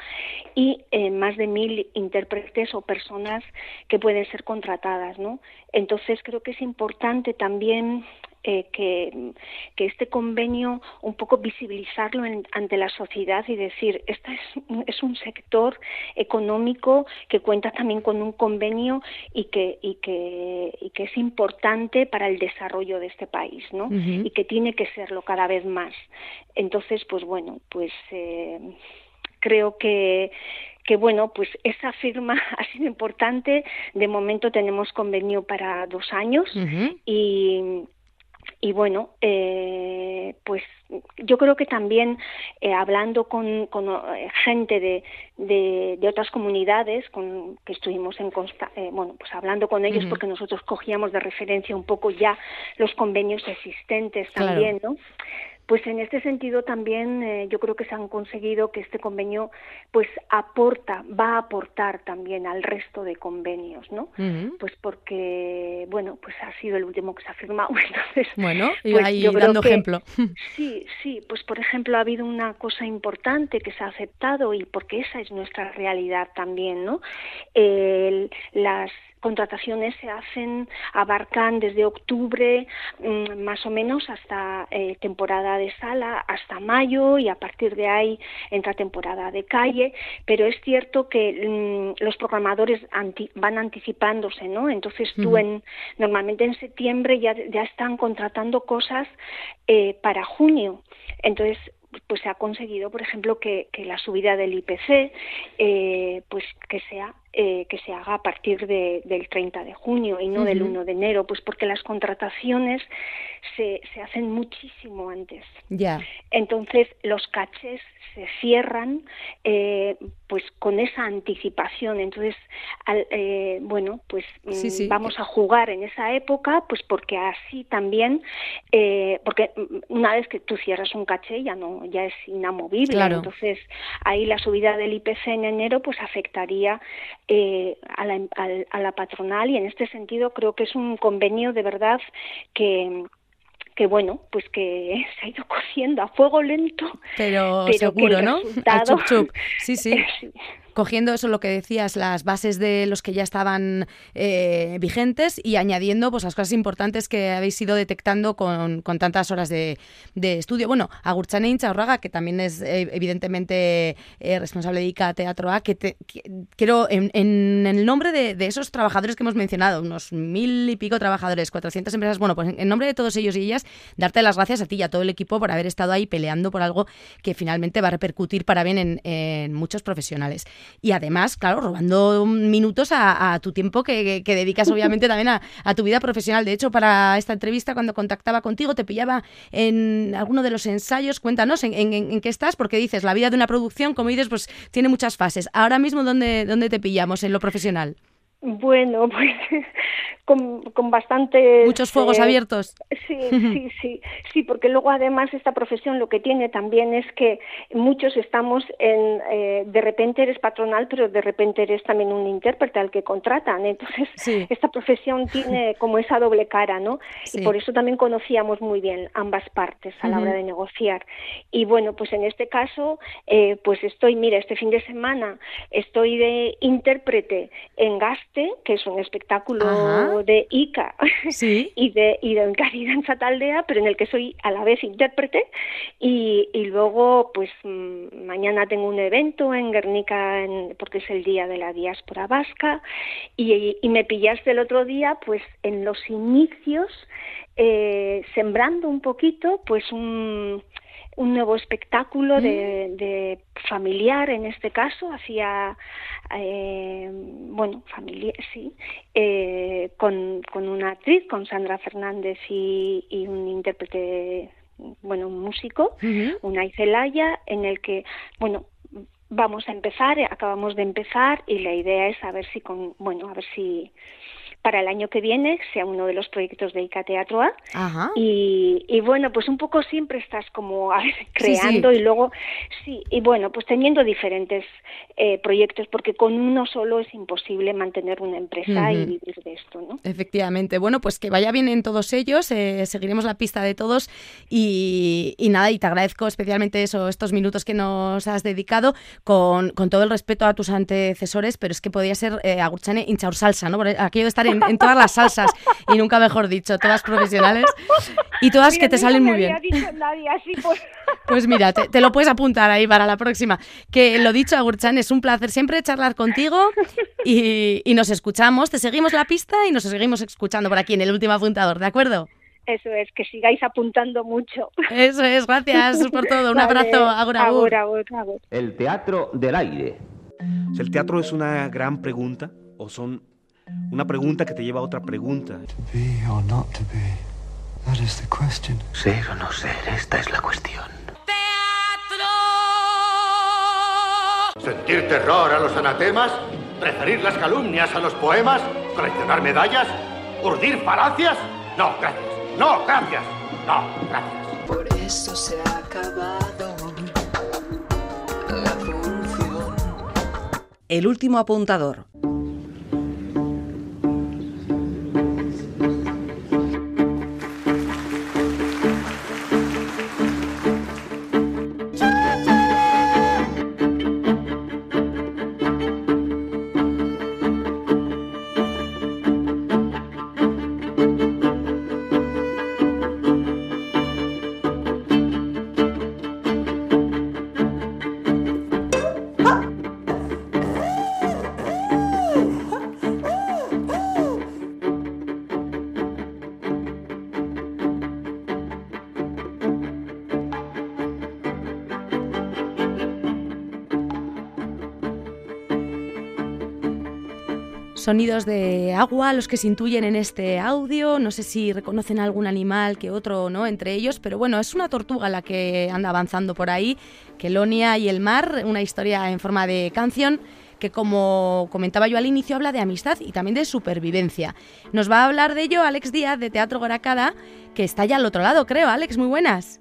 y eh, más de mil intérpretes o personas que pueden ser contratadas, ¿no? Entonces creo que es importante también eh, que, que, este convenio un poco visibilizarlo ante la sociedad y decir, este es, es, un sector económico que cuenta también con un convenio y que, y que, y que es importante para el desarrollo de este país, ¿no? Y que tiene que serlo cada vez más. Entonces, pues bueno, pues eh, creo que que bueno, pues esa firma ha sido importante. De momento tenemos convenio para dos años y y bueno, eh, pues yo creo que también eh, hablando con, con eh, gente de, de, de, otras comunidades con que estuvimos en consta eh, bueno pues hablando con ellos porque nosotros cogíamos de referencia un poco ya los convenios existentes también no pues en este sentido también eh, yo creo que se han conseguido que este convenio pues aporta, va a aportar también al resto de convenios, ¿no? Pues porque, bueno, pues ha sido el último que se ha firmado, entonces... Bueno, y pues ahí dando ejemplo. Sí, sí, pues por ejemplo ha habido una cosa importante que se ha aceptado y porque esa es nuestra realidad también, ¿no? El, las contrataciones se hacen, abarcan desde octubre mm, más o menos hasta eh, temporada de sala, hasta mayo y a partir de ahí entra temporada de calle, pero es cierto que mm, los programadores van anticipándose, ¿no? Entonces tú en, normalmente en septiembre ya, ya están contratando cosas eh, para junio. Entonces, pues se ha conseguido, por ejemplo, que, que la subida del IPC, eh, pues que sea eh, que se haga a partir de, del 30 de junio y no del 1 de enero, pues porque las contrataciones se, se hacen muchísimo antes. Ya. Entonces los cachés se cierran eh, pues con esa anticipación. Entonces, al, eh, bueno, pues mm, vamos a jugar en esa época, pues porque así también, eh, porque una vez que tú cierras un caché ya no, ya es inamovible. Entonces ahí la subida del IPC en enero pues afectaría eh, a, la, a, la patronal y en este sentido creo que es un convenio de verdad que que bueno, pues que se ha ido cociendo a fuego lento. Pero, seguro, ¿no? chup, chup. Sí, sí cogiendo eso lo que decías, las bases de los que ya estaban eh, vigentes y añadiendo pues las cosas importantes que habéis ido detectando con, con tantas horas de, de, estudio. Bueno, Agurchane Inchaurraga, que también es eh, evidentemente eh, responsable de ICA Teatro A, que, te, quiero en, en, el nombre de, esos trabajadores que hemos mencionado, unos mil y pico trabajadores, 400 empresas, bueno, pues en, nombre de todos ellos y ellas, darte las gracias a ti y a todo el equipo por haber estado ahí peleando por algo que finalmente va a repercutir para bien en, en muchos profesionales y además, claro, robando minutos a, tu tiempo que, dedicas obviamente también a, tu vida profesional. De hecho, para esta entrevista, cuando contactaba contigo, te pillaba en alguno de los ensayos. Cuéntanos en, en, qué estás, porque dices, la vida de una producción, como dices, pues tiene muchas fases. Ahora mismo, ¿dónde, dónde te pillamos en lo profesional? Bueno, pues con, con bastantes... Muchos fuegos eh, abiertos. Sí, sí, sí, sí, porque luego además esta profesión lo que tiene también es que muchos estamos en, eh, de repente eres patronal, pero de repente eres también un intérprete al que contratan. Entonces, esta profesión tiene como esa doble cara, ¿no? Y por eso también conocíamos muy bien ambas partes a la hora de negociar. Y bueno, pues en este caso, eh, pues estoy, mira, este fin de semana estoy de intérprete en gasto que es un espectáculo de ICA. Y de y de Danza Taldea, pero en el que soy a la vez intérprete. Y, y luego pues mm, mañana tengo un evento en Guernica porque es el día de la diáspora vasca. Y, y me pillaste el otro día pues en los inicios eh, sembrando un poquito pues un un nuevo espectáculo mm. de, familiar en este caso hacia eh, bueno familia sí eh, con, con, una actriz con Sandra Fernández y, y un intérprete bueno un músico una Icelaya en el que bueno vamos a empezar acabamos de empezar y la idea es a ver si con bueno a ver si para el año que viene sea uno de los proyectos de ICA Teatro A. Y, y, bueno, pues un poco siempre estás como creando y luego, sí, y bueno, pues teniendo diferentes eh, proyectos, porque con uno solo es imposible mantener una empresa y vivir de esto, ¿no? Efectivamente. Bueno, pues que vaya bien en todos ellos, eh, seguiremos la pista de todos y, y, nada, y te agradezco especialmente eso, estos minutos que nos has dedicado con, con todo el respeto a tus antecesores, pero es que podía ser eh, Agurchane Inchaur Salsa, ¿no? Aquello de estar en, en todas las salsas, y nunca mejor dicho, todas profesionales, y todas Mira, que te salen muy bien. había dicho nadie así, pues. Pues mira, te, te lo puedes apuntar ahí para la próxima. Que lo dicho, Agurchan, es un placer siempre charlar contigo y, y nos escuchamos. Te seguimos la pista y nos seguimos escuchando por aquí en el último apuntador, ¿de acuerdo? Eso es, que sigáis apuntando mucho. Eso es, gracias por todo. Un Vale, abrazo, agur, agur. agur, agur, agur. El teatro del aire. El teatro es una gran pregunta o son una pregunta que te lleva a otra pregunta. Be or not to be. That is the question. Ser o no ser, esta es la cuestión. ¿Sentir terror a los anatemas? ¿Preferir las calumnias a los poemas? ¿Coleccionar medallas? ¿Urdir falacias? No, gracias. No, gracias. No, gracias. Por eso se ha acabado la función. El último apuntador. Sonidos de agua, los que se intuyen en este audio. No sé si reconocen algún animal que otro, ¿no? Entre ellos, pero bueno, es una tortuga la que anda avanzando por ahí. Kelonia y el mar, una historia en forma de canción que como comentaba yo al inicio habla de amistad y también de supervivencia. Nos va a hablar de ello Alex Díaz de Teatro Goracada, que está ya al otro lado, creo. Alex, muy buenas.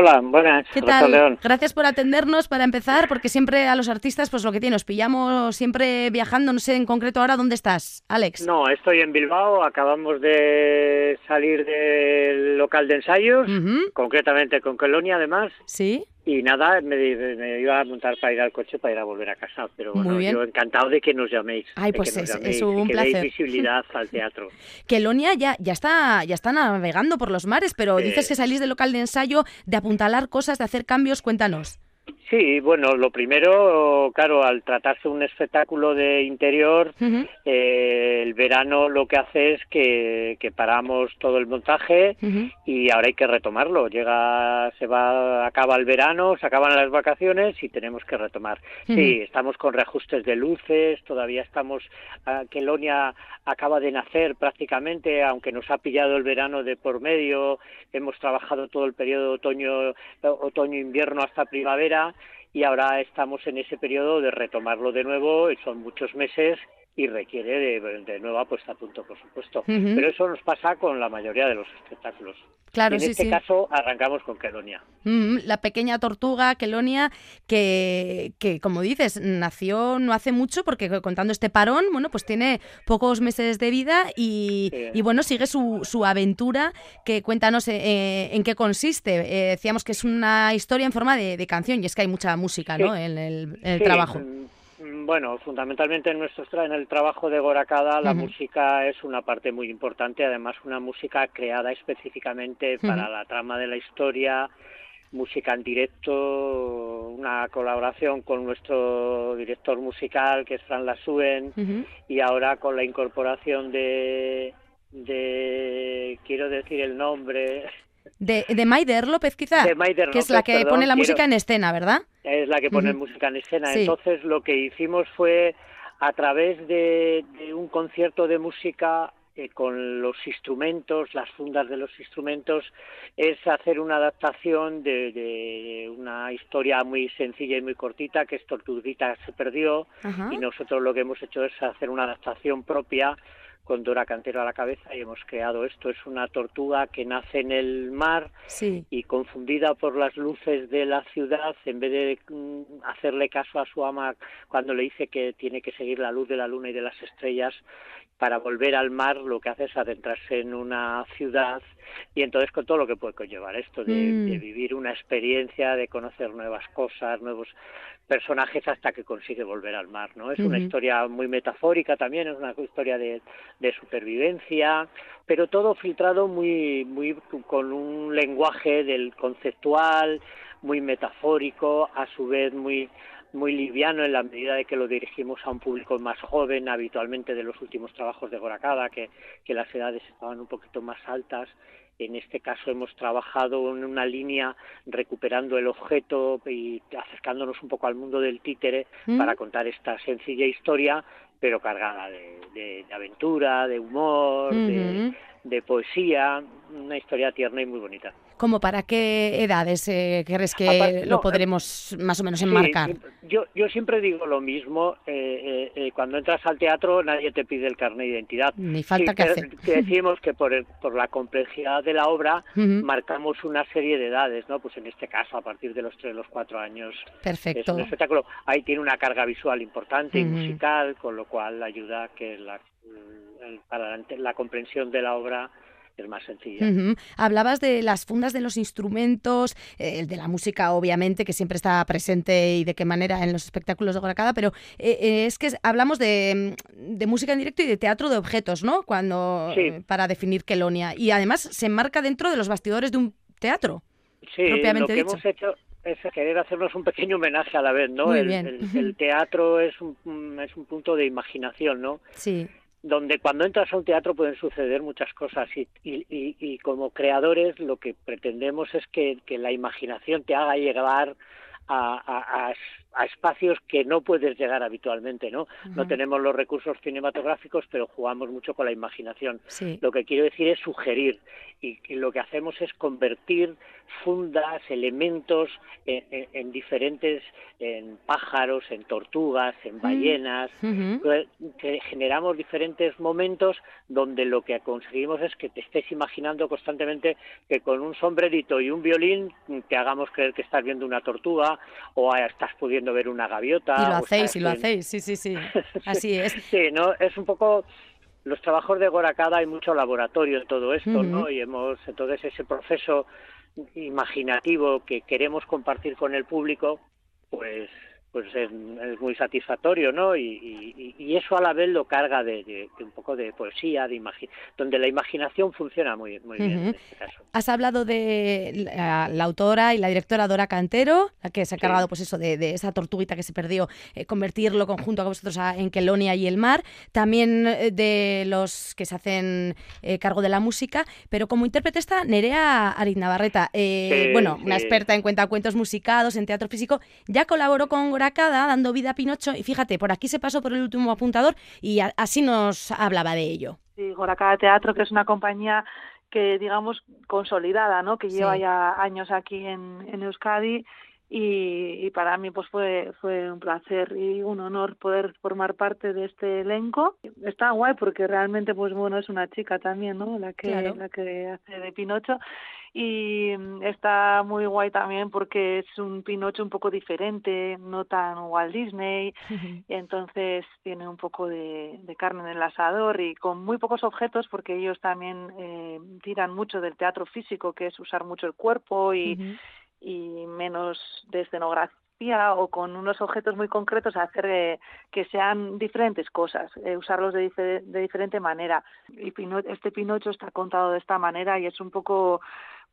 Hola, buenas. ¿Qué tal? León. Gracias por atendernos para empezar, porque siempre a los artistas, pues lo que tiene, nos pillamos siempre viajando, no sé en concreto ahora dónde estás, Alex. No, estoy en Bilbao, acabamos de salir del local de ensayos, concretamente con Colonia además. Sí. Y nada, me, me iba a montar para ir al coche para ir a volver a casa, pero Muy bueno, bien. yo encantado de que nos llaméis. Ay, pues que es- llaméis es un que placer. deis visibilidad al teatro. Kelonia ya, ya, está, ya está navegando por los mares, pero dices que salís del local de ensayo, de apuntalar cosas, de hacer cambios, cuéntanos. Sí, bueno, lo primero, claro, al tratarse un espectáculo de interior, eh, el verano lo que hace es que, que paramos todo el montaje y ahora hay que retomarlo. Llega, se va, acaba el verano, se acaban las vacaciones y tenemos que retomar. Sí, estamos con reajustes de luces, todavía estamos, ah, Kelonia acaba de nacer prácticamente, aunque nos ha pillado el verano de por medio, hemos trabajado todo el periodo otoño, otoño-invierno hasta primavera y ahora estamos en ese periodo de retomarlo de nuevo, son muchos meses y requiere de, de nueva puesta a punto, por supuesto. Pero eso nos pasa con la mayoría de los espectáculos. Claro, en sí, este sí. caso arrancamos con Kelonia. Mm, la pequeña tortuga Kelonia, que, que como dices, nació no hace mucho, porque contando este parón, bueno, pues tiene pocos meses de vida y, Sí. y, bueno, sigue su, su aventura, que cuéntanos eh, en qué consiste. Eh, decíamos que es una historia en forma de, de canción, y es que hay mucha música, ¿no?, en el, en el Sí, trabajo. mm, Bueno, fundamentalmente en nuestro en el trabajo de Goracada la música es una parte muy importante, además una música creada específicamente para la trama de la historia, música en directo, una colaboración con nuestro director musical que es Fran Lasuen y ahora con la incorporación de de quiero decir el nombre De, de Maider López, quizá, De Maider que es López, la que perdón, pone la quiero- música en escena, ¿verdad? es la que pone música en escena. Sí. Entonces lo que hicimos fue a través de, de un concierto de música eh, con los instrumentos, las fundas de los instrumentos, es hacer una adaptación de, de una historia muy sencilla y muy cortita, que es Tortuguita se perdió, Ajá. y nosotros lo que hemos hecho es hacer una adaptación propia con Dora Cantero a la cabeza y hemos creado esto. Es una tortuga que nace en el mar Sí. y confundida por las luces de la ciudad, en vez de mm, hacerle caso a su ama cuando le dice que tiene que seguir la luz de la luna y de las estrellas para volver al mar, lo que hace es adentrarse en una ciudad y entonces con todo lo que puede conllevar esto de, Mm. de vivir una experiencia, de conocer nuevas cosas, nuevos personajes hasta que consigue volver al mar, ¿no? Es una historia muy metafórica también, es una historia de de supervivencia, pero todo filtrado muy, muy con un lenguaje del conceptual, muy metafórico, a su vez muy muy liviano en la medida de que lo dirigimos a un público más joven, habitualmente de los últimos trabajos de Gorakada, que, que las edades estaban un poquito más altas. En este caso hemos trabajado en una línea recuperando el objeto y acercándonos un poco al mundo del títere Mm. para contar esta sencilla historia, pero cargada de, de- de aventura, de humor, de, de poesía, una historia tierna y muy bonita. ¿Cómo para qué edades eh, crees que Aparte- lo no, podremos más o menos Sí, enmarcar? yo, yo siempre digo lo mismo, eh, eh, eh, cuando entras al teatro nadie te pide el carnet de identidad. Ni falta Sí, que hacer. que decimos que por, el- por la complejidad de la obra marcamos una serie de edades, ¿no? Pues en este caso a partir de los tres, los cuatro años es Perfecto. un espectáculo. Ahí tiene una carga visual importante y musical, con lo cual ayuda a que la, para la, la comprensión de la obra es más sencilla. Hablabas de las fundas de los instrumentos, eh, el de la música, obviamente, que siempre está presente y de qué manera en los espectáculos de Gorakada, pero eh, eh, es que hablamos de, mm, de música en directo y de teatro de objetos, ¿no? Cuando Sí. eh, para definir Kelonia. Y además se enmarca dentro de los bastidores de un teatro. Sí, lo que dicho. hemos hecho es querer hacernos un pequeño homenaje a la vez, ¿no? Muy el, bien. el- el teatro es un- es un punto de imaginación, ¿no? Sí. Donde cuando entras a un teatro pueden suceder muchas cosas y, y, y- y como creadores lo que pretendemos es que, que la imaginación te haga llegar a, a- a a espacios que no puedes llegar habitualmente, ¿no? No tenemos los recursos cinematográficos, pero jugamos mucho con la imaginación. Sí. Lo que quiero decir es sugerir y, y lo que hacemos es convertir fundas, elementos en, en- en diferentes, en pájaros, en tortugas, en ballenas, que- que generamos diferentes momentos donde lo que conseguimos es que te estés imaginando constantemente que con un sombrerito y un violín te hagamos creer que estás viendo una tortuga o estás pudiendo ver una gaviota. Y lo hacéis, y lo hacéis, sí, sí, sí. Así es. Sí, no, es un poco los trabajos de Gorakada hay mucho laboratorio en todo esto, ¿no? Y hemos entonces ese proceso imaginativo que queremos compartir con el público, pues pues es, es muy satisfactorio, ¿no? Y, y- y eso a la vez lo carga de, de- de un poco de poesía, de donde la imaginación funciona muy, muy bien en este caso. Has hablado de la, la autora y la directora Dora Cantero, la que se ha cargado pues eso de, de esa tortuguita que se perdió, eh, convertirlo conjunto con vosotros a- en Kelonia y el mar, también eh, de los que se hacen eh, cargo de la música, pero como intérprete está Nerea Ariz Navarreta, eh, Sí, bueno, una experta en cuentacuentos musicados, en teatro físico, ya colaboró con Dando vida a Pinocho y fíjate, por aquí se pasó por el último apuntador y a- así nos hablaba de ello. Sí, Gorakada Teatro, que es una compañía que, digamos, consolidada, ¿no? Que Sí. lleva ya años aquí en, en Euskadi y, y para mí pues fue fue un placer y un honor poder formar parte de este elenco. Está guay porque realmente pues bueno es una chica también, ¿no? La que Claro. la que hace de Pinocho y mm, está muy guay también porque es un Pinocho un poco diferente, no tan Walt Disney y entonces tiene un poco de, de carne en el asador y con muy pocos objetos porque ellos también eh, tiran mucho del teatro físico que es usar mucho el cuerpo y, y menos de escenografía o con unos objetos muy concretos hacer eh, que sean diferentes cosas, eh, usarlos de, de diferente manera. Y Pino- este Pinocho está contado de esta manera y es un poco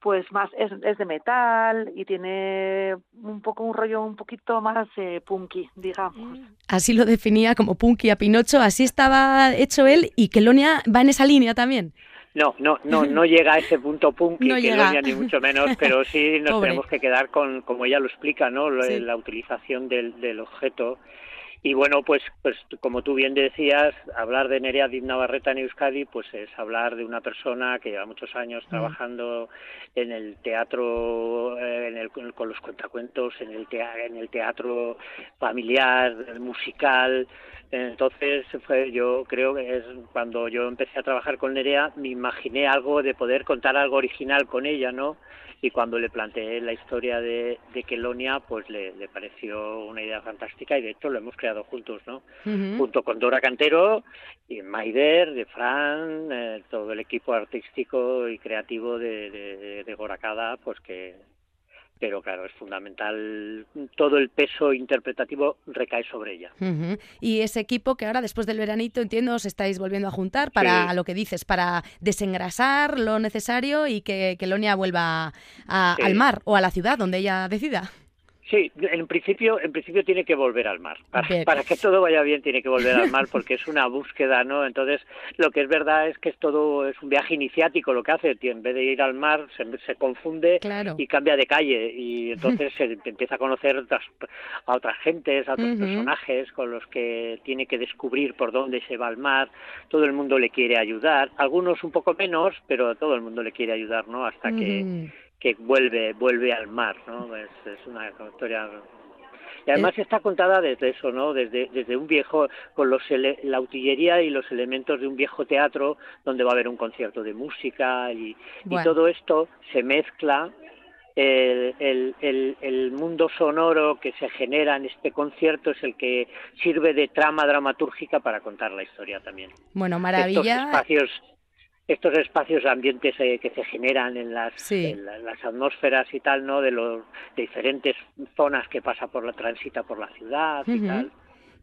pues más es, es de metal y tiene un poco un rollo un poquito más eh, punky digamos Así lo definía como Punky a Pinocho, así estaba hecho él y Kelonia va en esa línea también. No, no, no, no llega a ese punto punky No. Loña, ni mucho menos, pero sí nos Pobre. tenemos que quedar con, como ella lo explica, ¿no? Lo- Sí. La utilización del, del objeto. Y bueno, pues, pues como tú bien decías, hablar de Nerea Diz Navarreta en Euskadi, pues es hablar de una persona que lleva muchos años Mm. trabajando en el teatro, eh, en el, con los cuentacuentos, en el, tea- en el teatro familiar, musical, entonces fue yo creo que es cuando yo empecé a trabajar con Nerea me imaginé algo de poder contar algo original con ella, ¿no? Y cuando le planteé la historia de, de Kelonia, pues le, le pareció una idea fantástica y de hecho lo hemos creado juntos, ¿no? Junto con Dora Cantero y Maider, de Fran, eh, todo el equipo artístico y creativo de, de, de Gorakada, pues que pero claro, es fundamental, todo el peso interpretativo recae sobre ella. Y ese equipo que ahora, después del veranito, entiendo, os estáis volviendo a juntar para Sí. lo que dices, para desengrasar lo necesario y que, que Lonia vuelva a- Sí. al mar o a la ciudad donde ella decida. Sí, en principio, en principio tiene que volver al mar. Para, que todo vaya bien tiene que volver al mar porque es una búsqueda, ¿no? Entonces, lo que es verdad es que es todo es un viaje iniciático lo que hace. En vez de ir al mar, se, se confunde Claro. y cambia de calle y entonces se empieza a conocer otras, a otras gentes, a otros personajes con los que tiene que descubrir por dónde se va al mar. Todo el mundo le quiere ayudar, algunos un poco menos, pero todo el mundo le quiere ayudar, ¿no? Hasta que vuelve vuelve al mar, ¿no? Es, es una historia y además está contada desde eso, ¿no? Desde desde un viejo con los ele- la utillería y los elementos de un viejo teatro donde va a haber un concierto de música y, todo esto se mezcla el, el, el, el mundo sonoro que se genera en este concierto es el que sirve de trama dramatúrgica para contar la historia también Bueno, estos maravilla. espacios estos espacios ambientes eh, que se generan en las, Sí. en la- las atmósferas y tal no de los de diferentes zonas que pasa por la transita por la ciudad y tal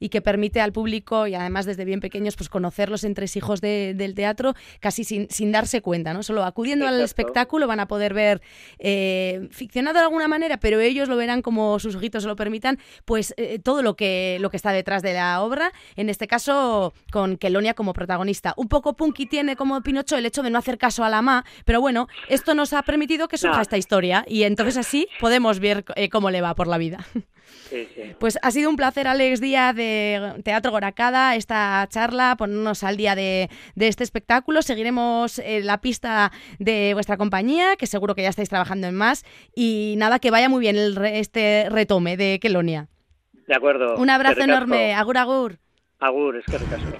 y que permite al público y además desde bien pequeños pues conocer los entresijos de- del teatro casi sin, sin darse cuenta, ¿no? Solo acudiendo al espectáculo van a poder ver eh, ficcionado de alguna manera, pero ellos lo verán como sus ojitos se lo permitan, pues eh, todo lo que, lo que está detrás de la obra, en este caso con Kelonia como protagonista. Un poco punky tiene como Pinocho el hecho de no hacer caso a la ma, pero bueno, esto nos ha permitido que surja No. esta historia y entonces así podemos ver eh, cómo le va por la vida. sí, sí. Pues ha sido un placer, Alex Díaz, de Teatro Goracada, esta charla, ponernos al día de, de este espectáculo. Seguiremos eh, la pista de vuestra compañía, que seguro que ya estáis trabajando en más. Y nada, que vaya muy bien el re- este retome de Kelonia. de acuerdo Un abrazo enorme. Agur, agur. agur es que ricasco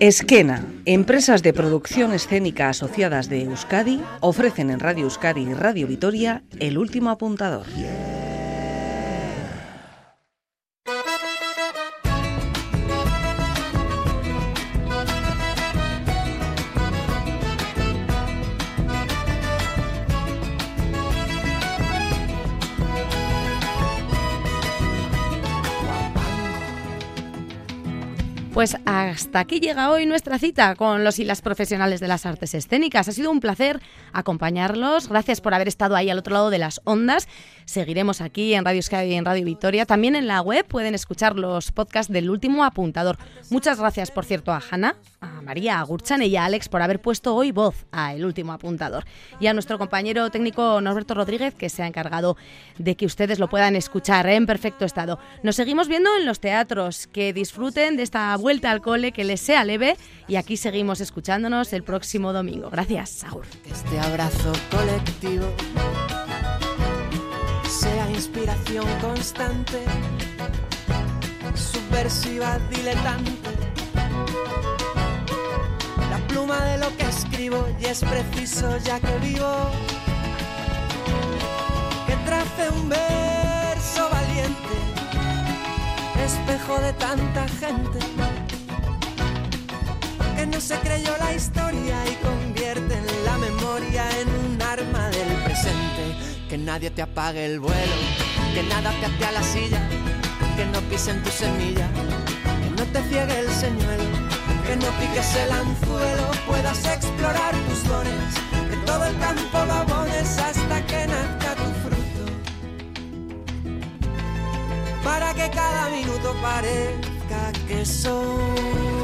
Esquena, empresas de producción escénica asociadas de Euskadi, ofrecen en Radio Euskadi y Radio Vitoria el último apuntador. Pues hasta aquí llega hoy nuestra cita con los y las profesionales de las artes escénicas. Ha sido un placer acompañarlos. Gracias por haber estado ahí al otro lado de las ondas. Seguiremos aquí en Radio Euskadi y en Radio Victoria. También en la web pueden escuchar los podcasts del último apuntador. Muchas gracias, por cierto, a Hanna, a María, a Gurchan y a Alex por haber puesto hoy voz a El último apuntador. Y a nuestro compañero técnico Norberto Rodríguez, que se ha encargado de que ustedes lo puedan escuchar en perfecto estado. Nos seguimos viendo en los teatros. Que disfruten de esta vuelta al cole, que les sea leve. Y aquí seguimos escuchándonos el próximo domingo. Gracias, Agur. Este abrazo colectivo sea inspiración constante, subversiva, diletante. La pluma de lo que escribo y es preciso ya que vivo que trace un verso valiente, espejo de tanta gente que no se creyó la historia y convierte en la memoria en un arma del presente. Que nadie te apague el vuelo, que nada te ate la silla, que no pisen tu semilla, que no te ciegue el señuelo, que no piques el anzuelo, puedas explorar tus dones, que todo el campo lo abones hasta que nazca tu fruto. Para que cada minuto parezca que son